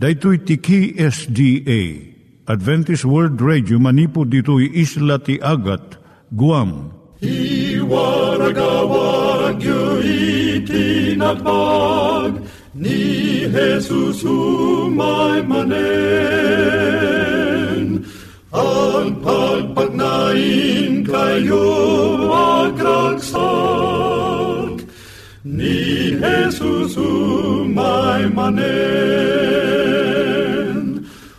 Daitui tiki SDA Adventist World Radio manipud ditui isla ti Agat Guam. I waragawag itinatpag ni Jesus umay manen. Ang pagpagnain kayo agkansak Jesus umay manen.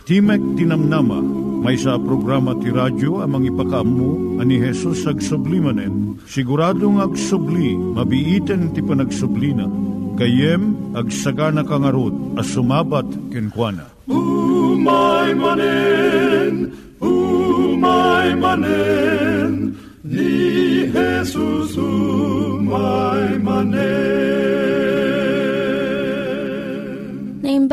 Timek Tinamnama, may sa programa ti radyo amang ipakaamu ani Hesus ag sublimanen. Siguradong ag subli, mabiiten ti panagsublina. Kayem ag sagana kangarot as sumabat kenkwana. Umay manen, umay manen, ni Jesus umay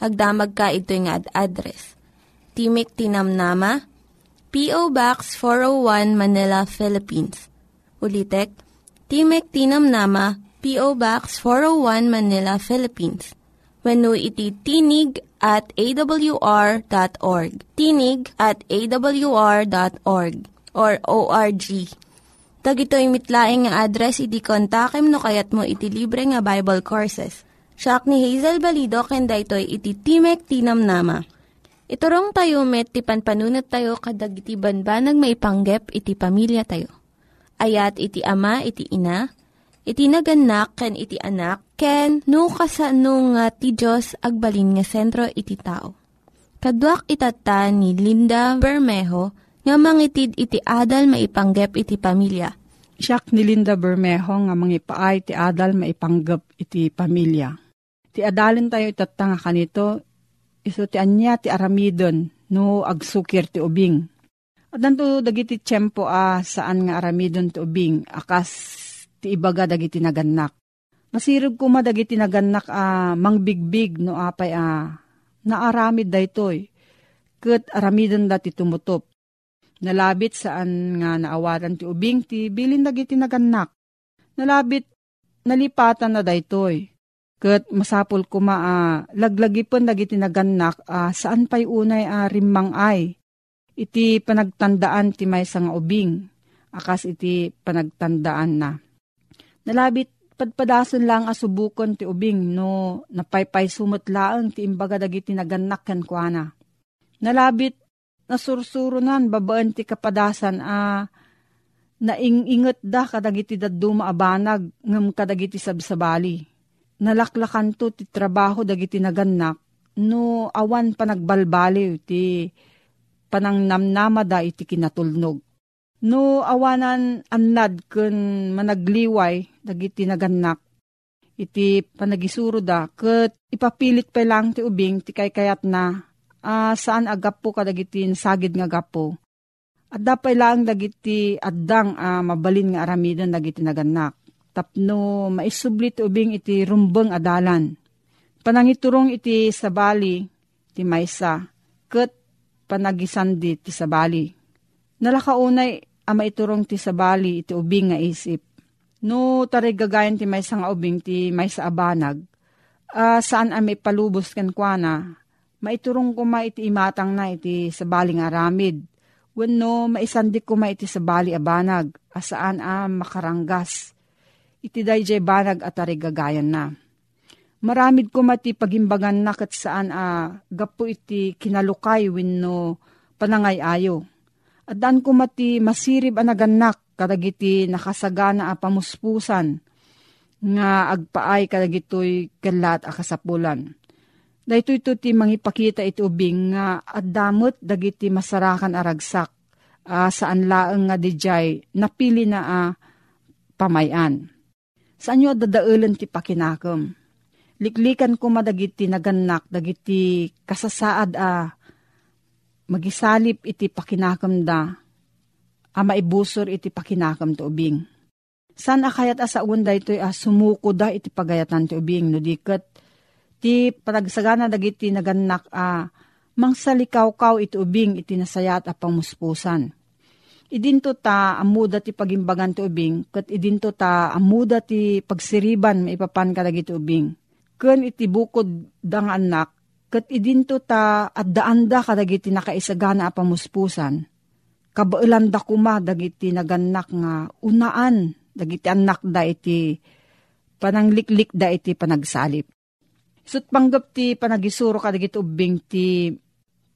hagdamag ka ito nga ad address. Timik Tinamnama, P.O. Box 401 Manila, Philippines. Ulitek, Timik Tinamnama, P.O. Box 401 Manila, Philippines. When iti tinig at awr.org. Tinig at awr.org or ORG. Tag ito'y mitlaing nga address, iti kontakem no kayat mo iti libre nga Bible Courses. Siya ni Hazel Balido, kenda ito'y iti Timek Tinam Nama. Iturong tayo met, ti panpanunat tayo kadag iti banbanag maipanggep iti pamilya tayo. Ayat iti ama, iti ina, iti naganak, ken iti anak, ken no kasano nga ti Diyos agbalin nga sentro iti tao. Kaduak itata ni Linda Bermejo, nga mangitid iti adal maipanggep iti pamilya. Siya ni Linda Bermejo nga mangipaay ti adal maipanggep iti pamilya. Ti adalin tayo itatanga kanito, iso ti anya ti aramidon no agsukir ti ubing. At nanto dagiti tiyempo a saan nga aramidon ti ubing akas ti ibaga dagiti naganak. Masirog kuma dagiti naganak a mangbigbig no apay a naaramid daytoy. Kat aramidon dati tumutop Nalabit saan nga naawaran ti ubing ti bilin dagiti naganak. Nalabit nalipatan na daytoy. Kat masapul kuma uh, laglagipon dagiti naganak uh, saan pa'y unay uh, rimmang ay. Iti panagtandaan ti may nga ubing. Akas iti panagtandaan na. Nalabit padpadason lang asubukon ti ubing no napaypay sumutlaang ti imbaga dagiti naganak kan kuana. Nalabit nasursurunan babaan ti kapadasan a naingingot da kadagiti daduma abanag ngem kadagiti sabsabali. Nalaklakan to ti trabaho dagiti naganak no awan panagbalbaliw ti panangnamnamada iti kinatulnog. No awanan annad kun managliway dagiti naganak iti panagisuro da ket ipapilit pa lang ti ubing ti kaykayat na uh, saan agapo kadagiti sagid nga gapo. At dapay lang dagiti addang uh, mabalin nga aramidon dagiti naganak. Tapno maisublit ubing iti rumbeng adalan. Panangiturong iti sabali ti maysa ket panagisandi ti sabali. Nalakaunay ama iturong ti sabali iti ubing nga isip. No taray gagayan ti maysa nga ubing ti maysa abanag. Uh, saan ame palubos kan kuana maiturong ko ma iti imatang na iti sa baling aramid. Wenno maisandik ko ma iti sa bali abanag, asaan a makaranggas. Iti dayjay banag at arigagayan na. Maramid ko mati pagimbagan na kat saan a gapo iti kinalukay wenno panangay ayo. At daan ko mati masirib anaganak kadagiti nakasagana a pamuspusan nga agpaay kadagitoy kalat a kasapulan Dahito ito ti mangipakita iti ubing nga at damot dagiti masarakan aragsak uh, saan laeng nga dijay napili na uh, pamayan. Saan nyo dadaulan ti pakinakam? liklikan ko madagiti naganak, dagiti kasasaad a magisalip iti pakinakam da, a maibusor iti pakinakam to ubing. San akayat asa unda ito a sumuko da iti pagayatan ti ubing, no diket ti panagsagana dagiti naganak a mangsalikaw-kaw iti ubing iti nasayat a pamuspusan. Idinto ta amuda ti pagimbagan ti ubing, kat idinto ta amuda ti pagsiriban maipapan ka dagiti ubing ken iti bukod dang anak, kat idinto ta at daanda kadagiti nakaisagana a pamuspusan. Kabailan da kuma dagiti naganak nga unaan, dagiti anak da iti panangliklik da iti panagsalip. Sut panggap ti panagisuro kadagiti ubing ti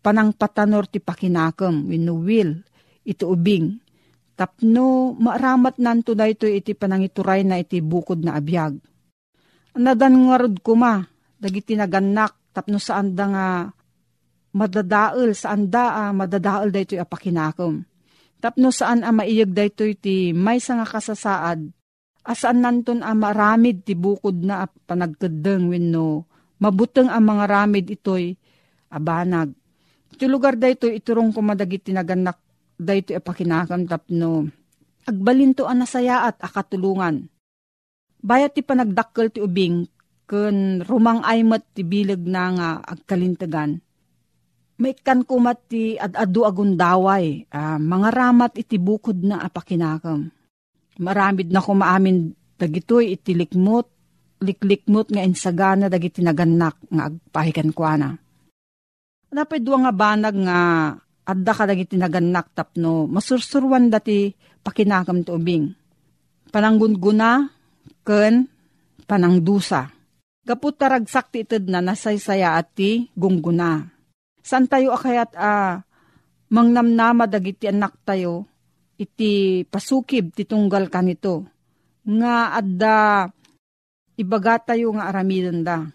panangpatanor ti pakinakam, wino will, iti ubing. Tapno maaramat nanto da ito iti panangituray na iti bukod na abiyag Nadan nga rod kuma, dagiti naganak, tapno saan da nga madadaal, saan da ah, madadaal da ito apakinakom. Tapno saan a maiyag da ito iti may nga kasasaad, asaan nanton a maramid ti bukod na panagkadeng wenno mabuteng ang mga ramid ito'y abanag. Iti lugar da ito iturong kumadagiti naganak da ito apakinakam tapno agbalinto ang nasaya at akatulungan Bayat ti panagdakkel ti ubing, kun rumang aymat ti bilag na nga agkalintagan. May kan kumat ti adado agundaway, uh, mga ramat iti bukod na apakinakam. Maramid na kumaamin dagitoy iti likmot, liklikmot nga insagana dagiti naganak nga agpahikan kwa na. Duwa nga banag nga adda ka dagiti naganak tapno masursurwan dati pakinakam ti ubing. Pananggunguna ken panangdusa. Gaput taragsak ti ited na nasaysaya at ti gungguna. San tayo akayat a ah, mangnamnama dagiti anak tayo iti pasukib ti tunggal kanito. Nga adda ibaga tayo nga aramidon da.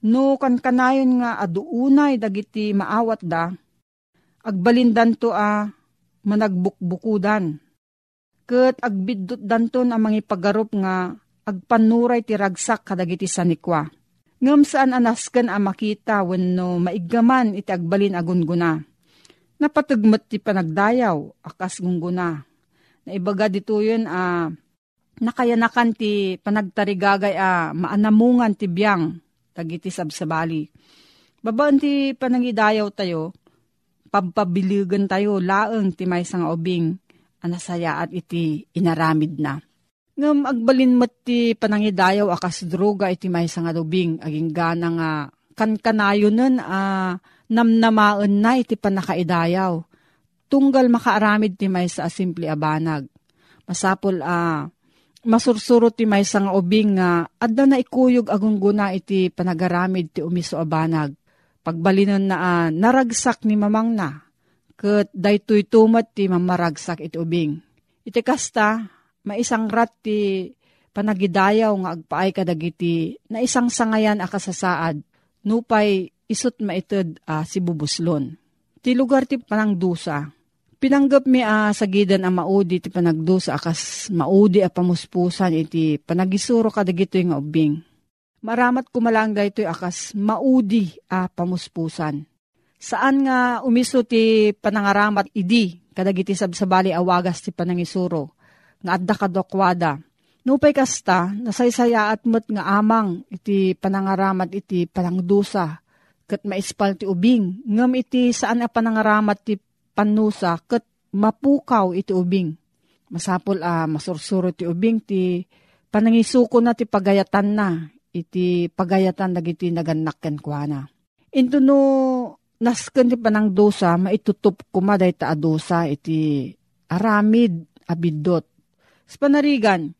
No kan kanayon nga aduunay dagiti maawat da, agbalindan to a managbukbukudan. Kat agbiddot danton ang mga pagarup nga agpanuray ti ragsak kadagiti sanikwa. Ngam saan anaskan a makita wenno maigaman iti agbalin agunguna. Napatagmat ti panagdayaw akas gungguna. Naibaga dito yun a uh, nakayanakan ti panagtarigagay a maanamungan ti biyang tagiti sabsabali. Babaan ti panangidayaw tayo, pabpabiligan tayo laeng ti may nga ubing anasaya at iti inaramid na. Ngam agbalin mat ti panangidayaw akas droga iti may nga dubing aging gana nga kankanayo nun a namnamaen na iti panakaidayaw. Tunggal makaaramid ti may sa simple abanag. Masapol a masursuro ti may nga ubing nga adda na ikuyog agungguna iti panagaramid ti umiso abanag. Pagbalinon na a naragsak ni mamang na. Kat daytoy tumat ti mamaragsak iti ubing. Iti kasta, maisang rat ti panagidayaw nga agpaay kadagiti na isang sangayan akasasaad nupay isot maited uh, si bubuslon. Ti lugar ti panangdusa. Pinanggap mi uh, sagidan a maudi ti panagdusa akas maudi a pamuspusan iti panagisuro kadagito nga ubing. Maramat kumalang daytoy akas maudi a pamuspusan. Saan nga umiso ti panangaramat idi kadagiti sabsabali awagas ti panangisuro nga adda kadokwada. Nupay kasta, nasaysaya at met nga amang iti panangaramat iti panangdusa, kat maispal ti ubing, ngam iti saan a panangaramat ti panusa, kat mapukaw iti ubing. Masapol a masursuro ti ubing ti panangisuko na ti pagayatan na, iti pagayatan dagiti naganakken kwa na. Ito no, nasken ti panangdusa, maitutup kumaday ta adusa iti aramid abidot sa panarigan,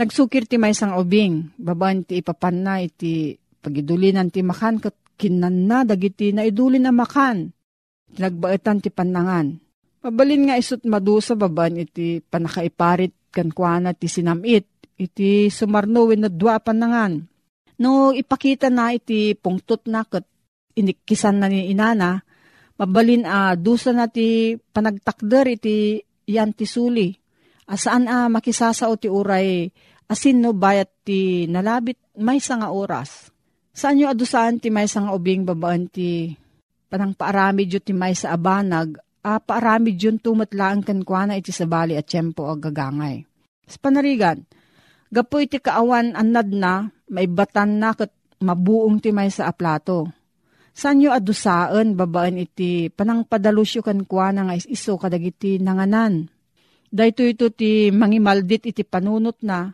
nagsukir ti may sang ubing, baban ti ipapan na iti pagidulinan ti makan kat kinan na dagiti na idulin na makan. Tinagbaetan ti panangan. Mabalin nga isut madusa baban iti panakaiparit kan kuana ti sinamit, iti sumarno na dua panangan. No ipakita na iti pungtot na kat inikisan na ni inana, mabalin a uh, dusa na ti panagtakder iti yan ti suli Asaan a ah, makisasao ti uray asin no bayat ti nalabit may nga oras. Saan nyo adusaan ti may nga ubing babaan ti panang paarami ti may sa abanag, a paarami yun tumatlaan kan iti sabali at tiyempo ag gagangay. Sa panarigan, gapo iti kaawan anad na, maibatan na kat mabuong ti may sa aplato. Saan nyo adusaan babaan iti panang padalusyo kan kwa na nga iso kadagiti nanganan. Dahito ito ti mangimaldit iti panunot na,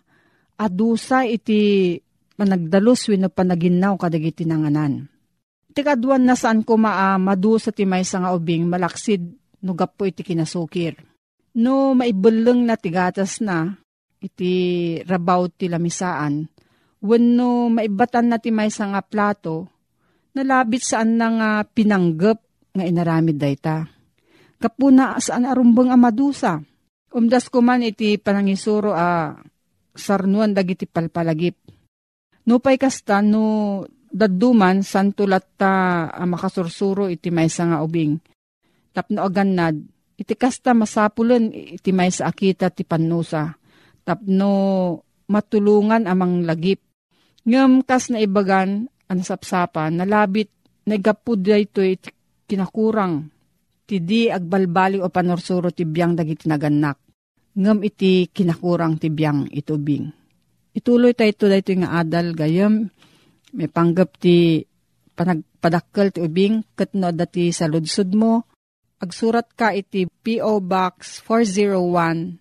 adusa iti managdalus wino panaginaw kadagiti nanganan. Tikaduan na saan ko maa madu sa timay sa nga ubing malaksid no gapo iti kinasukir. No maibuleng na tigatas na iti rabaw ti lamisaan. Wenno maibatan na timay sa nga plato, nalabit saan na nga pinanggap nga inaramid dayta. Kapuna saan arumbang amadusa. Umdas ko man iti panangisuro a sarnuan dagiti palpalagip Nupay kasta no daduman santulat ta uh, makasursuro iti maysa nga ubing. Tapno agannad, iti kasta masapulen iti maysa akita ti pannusa. Tapno matulungan amang lagip. Ngam kas na ibagan ang sapsapan, nalabit nagapud iti kinakurang. Ti di agbalbali o panorsuro ti biyang dagiti naganak. Ngam iti kinakurang ti biyang itubing ituloy tayo ito dahito nga adal gayam may panggap ti panagpadakkel ti ubing katno dati sa ludsud mo agsurat ka iti P.O. Box 401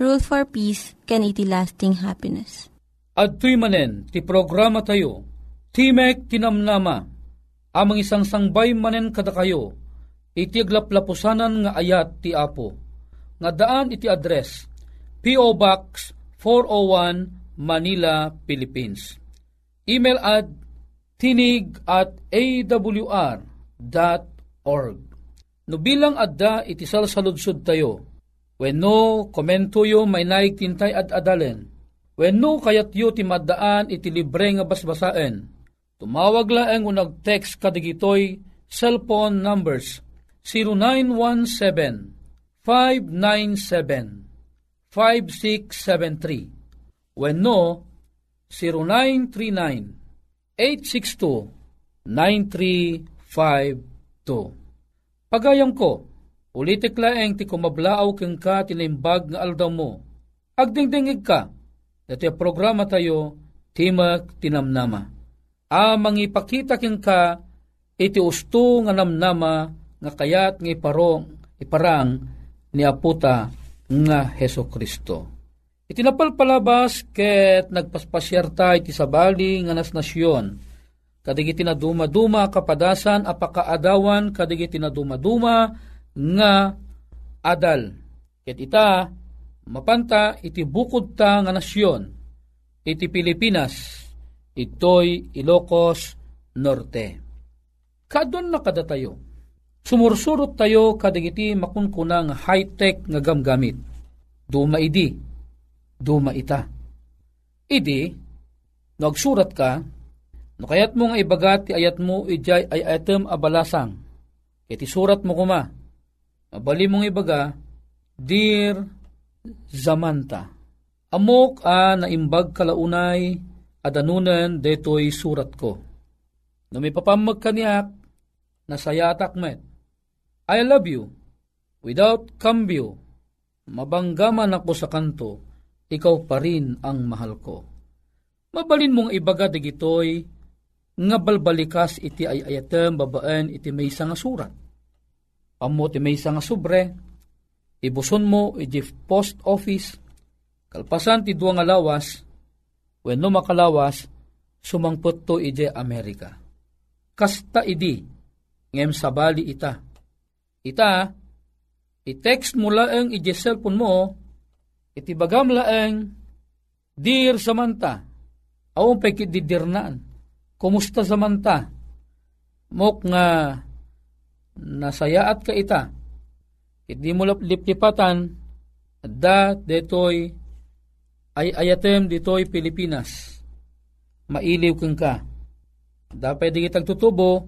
Rule for Peace, can iti lasting happiness. At tuy manen, ti programa tayo, Timek Tinamnama, amang isang sangbay manen kada kayo, iti aglaplapusanan nga ayat ti Apo, nga daan iti address, P.O. Box 401 Manila, Philippines. Email at tinig at awr.org. No bilang adda iti salsaludsud tayo, when no komento yo may naig tintay at adalen, when no kayat yo ti maddaan iti libre nga basbasaen, tumawag laeng unag text kadigitoy cellphone numbers 0917 597 5673. When no, 0939-862-9352. Pagayam ko, ulitik laeng ti kumablaaw keng ka tinimbag nga aldaw mo. Agdingdingig ka, dati programa tayo, Timak Tinamnama. Amang ipakita keng ka, iti usto nga namnama, nga kayat nga iparong, iparang, ni Aputa nga Heso Kristo. Itinapalpalabas ket nagpaspasyar iti sabali nga nas nasyon. Kadigiti na duma-duma kapadasan apakaadawan kadigiti na duma-duma nga adal. Ket ita mapanta iti bukod ta nga nasyon iti Pilipinas itoy Ilocos Norte. Kadon na kada tayo Sumursurot tayo kadigiti makunkunang high-tech nga gamgamit. Duma idi, duma ita. Idi, nagsurat ka, no kayat mo nga ibagat ti ayat mo ijay ay atem abalasang. Iti surat mo kuma, mabali mong ibaga, Dear Zamanta, amok a naimbag kalaunay adanunan detoy surat ko. No may papamag kaniyak, nasayatak met, I love you. Without cambio, mabanggaman ako sa kanto, ikaw pa rin ang mahal ko. Mabalin mong ibaga digitoy, nga balbalikas iti ay ayatem babaan iti may nga surat. Amo ti may nga sobre, ibuson mo iti post office, kalpasan ti duwa nga lawas, wenno makalawas, sumangpot to iti Amerika. Kasta idi, ngem sabali ita. Ita, i-text mo laeng iti cellphone mo, iti bagam laeng, Dear Samantha, awang pekit didirnaan, kumusta Samantha? Mok nga nasayaat ka ita, iti mo liplipatan, da detoy ay ayatem ditoy Pilipinas. Mailiw kang ka. Da pwede kitang tutubo,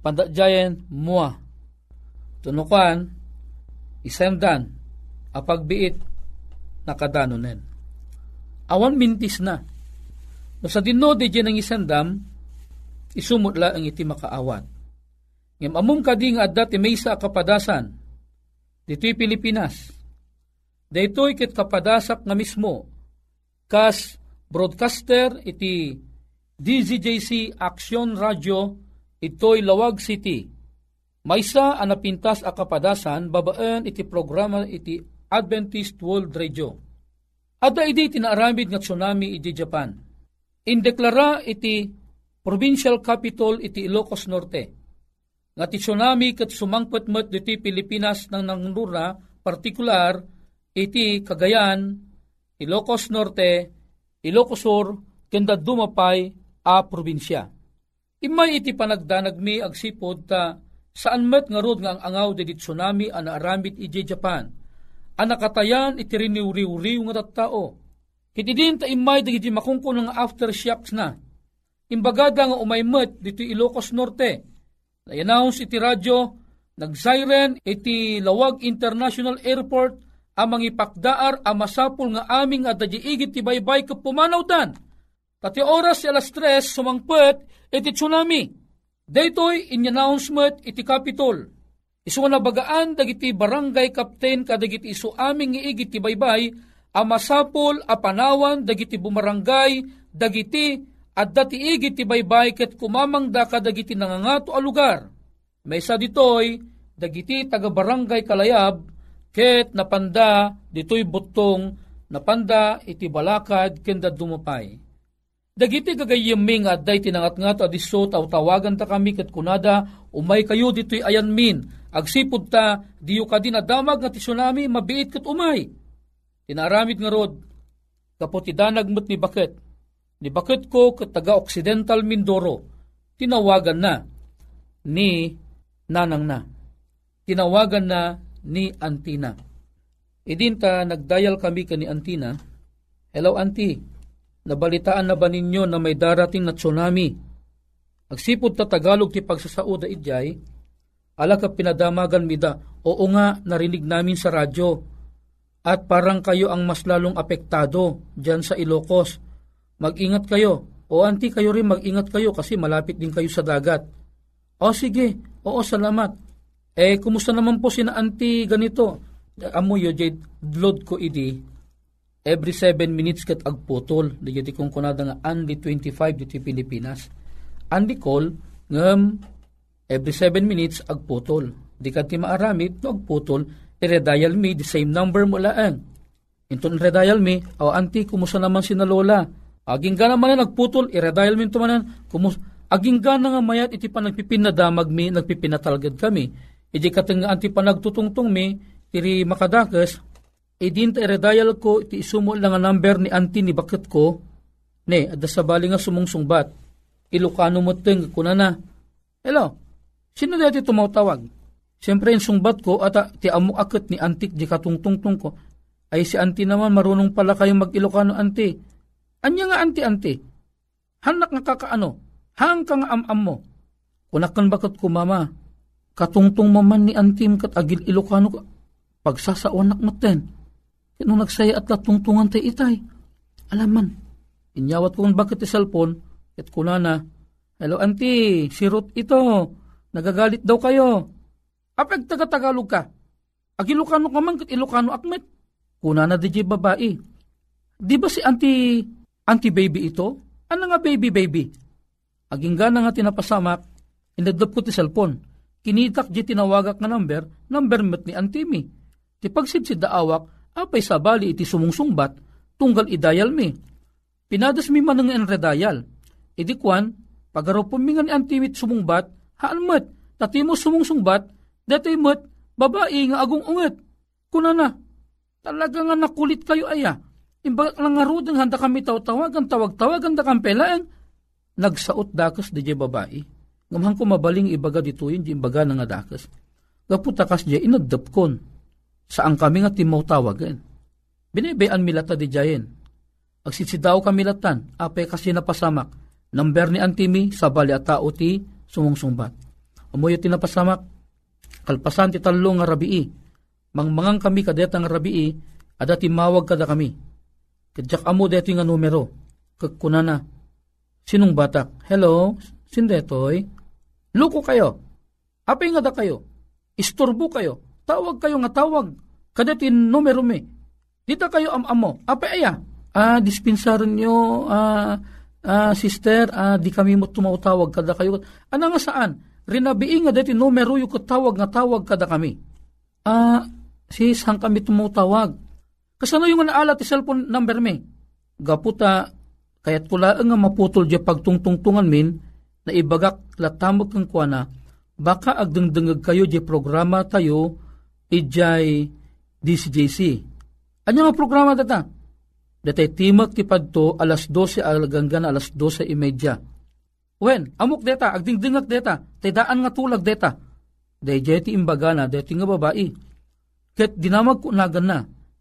pandadjayan mua. Tunukan, isendan, apagbiit, nakadanonen awan mintis na. No sa dinno di dyan ang isandam, isumutla ang iti makaawat. Ngam amom kadi nga adda ti maysa kapadasan, dito'y Pilipinas. Dito'y kit kapadasak nga mismo, kas broadcaster iti DZJC Action Radio, ito'y Lawag City. Maysa anapintas a kapadasan, babaan iti programa iti Adventist World Radio Ada iti tinaaramid nga tsunami iti Japan. Indeklara iti provincial capital iti Ilocos Norte. Nga ti tsunami kat sumangpatmat iti Pilipinas ng nangnura, partikular iti Cagayan, Ilocos Norte, Ilocos Sur, kenda dumapay a probinsya. Imay iti panagdanag mi agsipod ta saan met nga rod nga ang angaw di tsunami ana aramid iti Japan anakatayan iti riniw-riw nga tattao. Kiti din ta imay dagiti makungkon nga aftershocks na. Imbagada nga umaymet dito Ilocos Norte. Na-announce iti radyo, nag-siren iti Lawag International Airport amang ipakdaar a masapul nga aming at igit ti baybay kapumanaw dan. Tati oras si alas tres sumangpet iti tsunami. Daytoy in announcement iti Capitol Isu na bagaan dagiti barangay captain kadagiti isu aming iigit ti baybay a masapol a panawan dagiti bumarangay dagiti at dati igit ti baybay ket kumamang da kadagiti nangangato a lugar. May sa ditoy dagiti taga barangay kalayab ket napanda ditoy butong napanda iti balakad kenda dumapay. Dagiti gagayeming at day tinangat nga to adiso tawagan ta kami ket kunada umay kayo ditoy ayan min Agsipod ta, diyo ka din adamag nga ti tsunami, mabiit kat umay. Tinaramid nga rod, idanag mo't ni Bakit. Ni Bakit ko kat taga-Occidental Mindoro, tinawagan na ni Nanang na. Tinawagan na ni Antina. Idinta nagdayal kami ka ni Antina, Hello Auntie, nabalitaan na ba ninyo na may darating na tsunami? Agsipod ta Tagalog ti pagsasauda idjay, Ala ka pinadamagan mida, oo nga narinig namin sa radyo. At parang kayo ang mas lalong apektado dyan sa Ilocos. Mag-ingat kayo. O anti kayo rin mag-ingat kayo kasi malapit din kayo sa dagat. O sige, oo salamat. Eh, kumusta naman po si na anti ganito? Amo yo, jay, blood ko idi. Every 7 minutes kat agputol. Digiti kong kunada nga Andy 25 dito Pilipinas. Andy call, ngam every 7 minutes agputol. Di ka ti maaramid no agputol, i-redial me, the same number mo laan. Inton redial me, o anti, kumusta naman si na lola? Aging ka naman na nagputol, i-redial me tumanan, kumus aging ka na nga mayat, iti pa nagpipinadamag mi, nagpipinatalgad kami. Iti katang anti pa nagtutungtong mi, tiri makadakas, idin ta i-redial ko, iti isumo lang ang number ni anti ni bakit ko, ne, adda sa bali nga sumungsungbat, ilokano mo ting, kuna na, hello, Sino dati tumatawag? Siyempre yung sungbat ko at ti amo akit ni antik di katungtungtong ko. Ay si anti naman marunong pala kayong mag-Ilocano anti. Anya nga anti-anti? Hanak nga kakaano? Hang kang am-am mo? Kunakan bakit ko mama? Katungtong maman ni antim kat agil Ilocano ka. Pagsasawanak natin. Kino nagsaya at latungtungan tay itay. Alaman. Inyawat ko kung bakit cellphone. At kunana. Hello anti, si Ruth ito Nagagalit daw kayo. Apag taga-Tagalog ka. Ag Ilocano ka man, kat Ilocano akmet. Kuna na babae. Di ba si anti, anti baby ito? Ano nga baby baby? Aging gana nga tinapasamak, inadap ko ti cellphone. Kinitak di tinawagak nga number, number met ni Antimi. Ti pagsidsid daawak, apay sabali iti sumungsungbat, tunggal idayal mi. Pinadas mi man nga enredayal. Idi kwan, pagaraw pumingan ni Antimi sumungbat, haan met, tatimo sumungsungbat, detoy met, babae nga agong unget. Kuna na, talaga nga nakulit kayo aya. Imbagak lang nga rudeng handa kami tawag-tawagan, tawag-tawagan da kampelaan, nagsaot dakas di babae. Ngamhan ko mabaling ibaga dito yun, di imbaga na nga dakas. Gaputakas di inadap kon. Saan kami nga timaw tawagan. Binibayan milata di jayen. Agsisidaw kami latan, apay kasi napasamak. Number ni Antimi, sa bali at tao ti sumungsumbat. Amoy ti napasamak, kalpasan ti talong nga rabii. Mangmangang kami kadetang rabii, ada timawag kada kami. Kadyak amo deto nga numero. Kagkunana, Sinong batak? Hello? Sindetoy? Luko kayo. Apay nga da kayo. Isturbo kayo. Tawag kayo nga tawag. Kadatin numero me. Dita kayo am-amo. Apay aya. Ah, dispensaran nyo, ah, ah, sister, ah, di kami mo tumautawag kada kayo. Ano nga saan? Rinabii nga dati numero yung tawag nga tawag kada kami. Ah, sis, hang kami tumutawag. Kasano yung naala ti cellphone number me? Gaputa, Kaya't kula nga maputol di pagtungtungtungan min, na ibagak latamog ng kuana, baka agdengdengag kayo di programa tayo, ijay DCJC. Ano nga programa data? Datay timag ti padto alas 12 alaganggan alas 12 imedya. Wen, amok deta, agdingdingag deta, tay daan nga tulag deta. Day ti imbaga na, deti nga babae. Ket dinamag ko nagan na,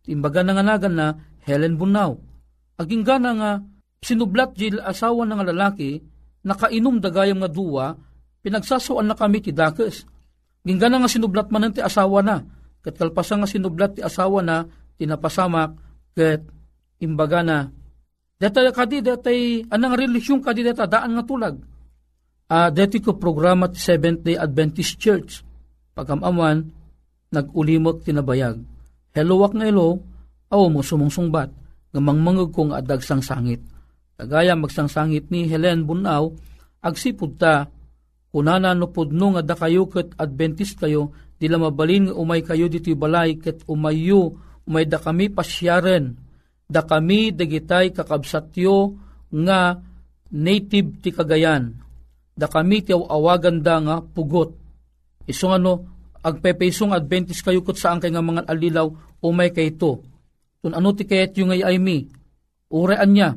imbaga na nga nagan na, Helen Bunaw. Aging gana nga, Sinublat jil asawa ng lalaki, nakainom dagayam nga duwa, pinagsasuan na kami ti dakes. Ginggana nga sinublat man ti asawa na, kat kalpasa nga sinublat ti asawa na, tinapasamak, kat imbaga na. Deta kadi, detay, anang relisyon kadi deta, daan nga tulag. Uh, deti ko programa ti Seventh-day Adventist Church. Pagkamaman, nag-ulimot tinabayag. Hello wak nga hello, aw mo sumungsungbat, gamang mangag kong adagsang sangit. Kagaya magsangsangit ni Helen Bunaw, agsipud ta, kunana no pudno nga da kayo ket Adventist kayo, dila mabalin nga umay kayo dito balay ket umayo, umay da kami pasyaren, da kami dagitay kakabsatyo nga native ti Cagayan, da kami ti awagan da nga pugot. Isong ano, agpepesong Adventist kayo ket saan kay nga mga alilaw, umay kay to. Kung ano ti kayat yung ay ay mi, urean niya,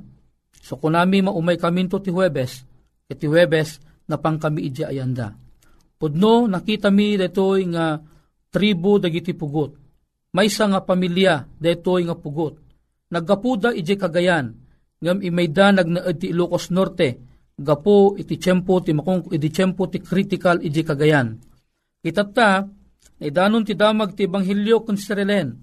So kunami maumay kaminto ti Huwebes, iti Huwebes na pang kami ija ayanda. Pudno nakita mi detoy nga tribo dagiti pugot. Maysa nga pamilya detoy nga pugot. Naggapuda ije kagayan ngam imaydanag na iti Ilocos Norte gapo iti tiyempo ti makong iti tiyempo ti critical ije kagayan. Itata, naidanon ti damag ti Banghilyo kun Sister Helen.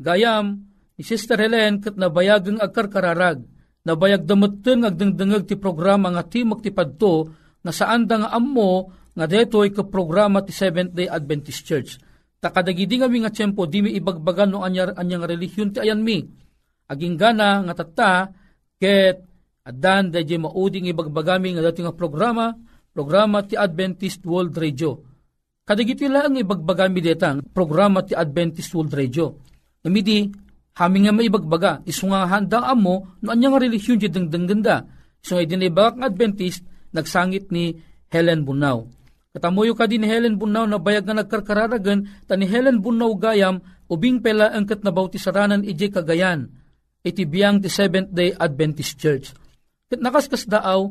Gayam, ni Sister Helen kat nabayagang agkarkararag nabayag damutten agdengdengeg ti programa nga ti padto nga saan da nga ammo nga detoy ka programa ti Seventh-day Adventist Church. Takadagidi nga nga tiyempo di mi ibagbagan no anyar anyang relihiyon ti ayan mi. Aging gana nga tata ket adan da di mauding ibagbagami nga dati nga programa programa ti Adventist World Radio. Kadagiti lang ibagbagami detang programa ti Adventist World Radio. Namidi Hami nga maibagbaga, iso nga handa amo, no anya nga relisyon di dengdeng ganda. Iso nga dinibagak nga Adventist, nagsangit ni Helen Bunaw. Katamuyo ka din ni Helen Bunaw na bayag nga nagkarkararagan, ta ni Helen Bunaw gayam, ubing pela angkat na bautisaranan ije kagayan, iti biyang ti Seventh-day Adventist Church. Kat nakaskas daaw,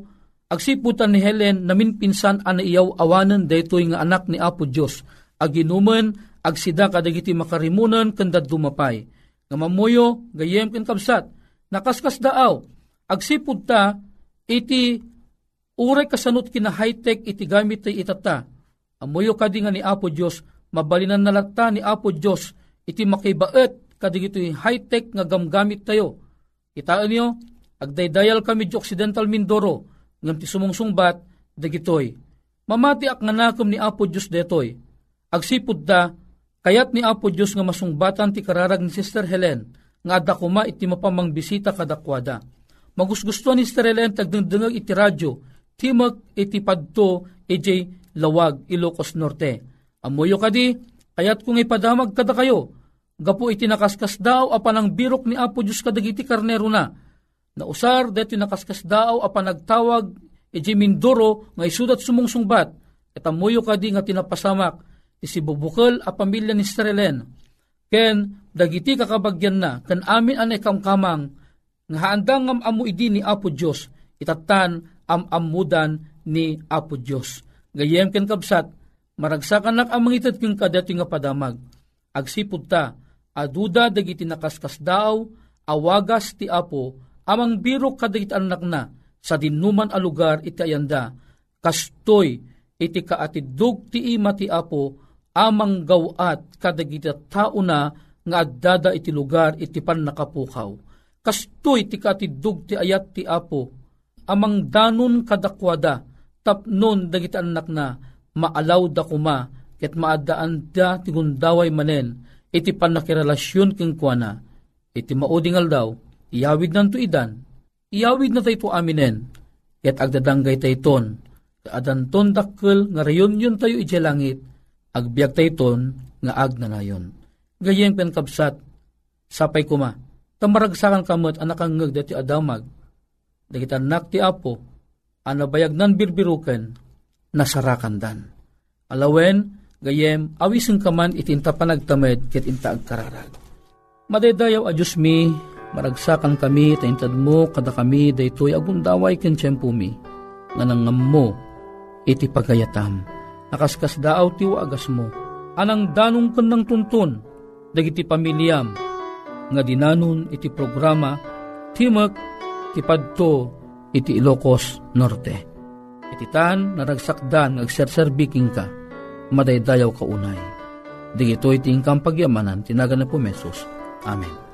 agsiputan ni Helen namin pinsan ana iyaw awanan daytoy nga anak ni Apo Dios aginuman agsida kadagiti makarimunan kandad dumapay. Nga mamuyo gayem ken kabsat. Nakaskas daaw. Agsipud ta iti uray kasanot kina high-tech iti gamit tay itata. Amuyo kadi nga ni Apo Dios mabalinan nalatta ni Apo Dios iti makibaet kadi iti high-tech nga gamgamit tayo. Kitaan niyo agdaydayal kami di Occidental Mindoro ngam ti sumungsungbat dagitoy mamati ak nganakom ni Apo Dios detoy agsipud ta Kayat ni Apo Diyos nga masungbatan ti kararag ni Sister Helen, nga adda kuma iti mapamang bisita kadakwada. Magusgusto ni Sister Helen tagdengdengag iti radyo, timog iti padto iti lawag Ilocos Norte. Amuyo kadi, kayat kung ipadamag kada kayo, gapo iti nakaskas daw apan ang birok ni Apo Diyos kadagiti karnero na. Nausar deti nakaskas daw apan nagtawag iti Mindoro nga isudat sumungsungbat. At amuyo kadi nga tinapasamak iti bubukal a pamilya ni Strelen. Ken dagiti kakabagyan na kan amin anay kamkamang nga haandang ngam amu idi ni Apo Diyos itatan am amudan ni Apo Diyos. Gayem ken kabsat maragsakan nak ang mangitad ken kadati nga padamag. Agsipud ta aduda dagiti nakaskas daw awagas ti Apo amang biro kadagiti anak na sa dinuman a lugar iti ayanda kastoy iti kaatidug ti ima ti Apo amang gawat kadagiti tao na nga addada iti lugar iti pan nakapukaw. Kastoy ti katidug ti ayat ti apo, amang danon kadakwada, tapnon dagiti anak na, maalaw da kuma, ket maadaan da ti gundaway manen, iti pan nakirelasyon king kuana, iti maudingal daw, iyawid nanto idan, iyawid na tayo aminen, ket agdadanggay tayo ton, adanton dakkel nga rayon yun tayo iti langit, agbiag tayton nga ag nanayon. Gayeng penkabsat, sapay kuma, tamaragsakan kamot anak ang ngag dati adamag, dagiti anak ti apo, anabayag nan birbiruken, nasarakan dan. Alawen, gayem, awisin ka man itinta panagtamed, ket inta agkararag. Madaydayaw a Diyos mi, maragsakan kami, taintad mo, kada kami, daytoy agundaway ken tiyempo mi, nga nangam mo, iti pagayatam nakaskas daaw ti mo. Anang danong kan ng tuntun, dagiti pamilyam, nga dinanon iti programa, Timak, ti Padto, iti Ilocos Norte. Iti tan, naragsakdan, agserserbiking ka, madaydayaw ka unay. Digito iti ingkang pagyamanan, tinaga na po mesos. Amen.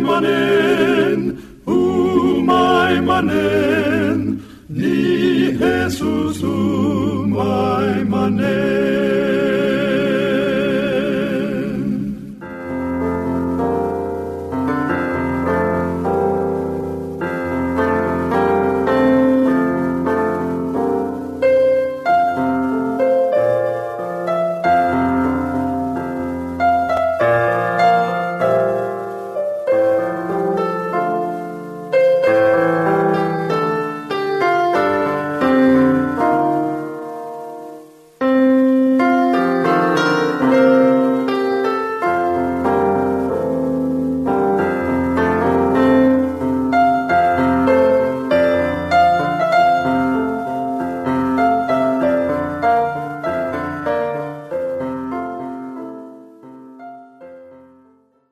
manen, umay manen, ni Jesus umay manen.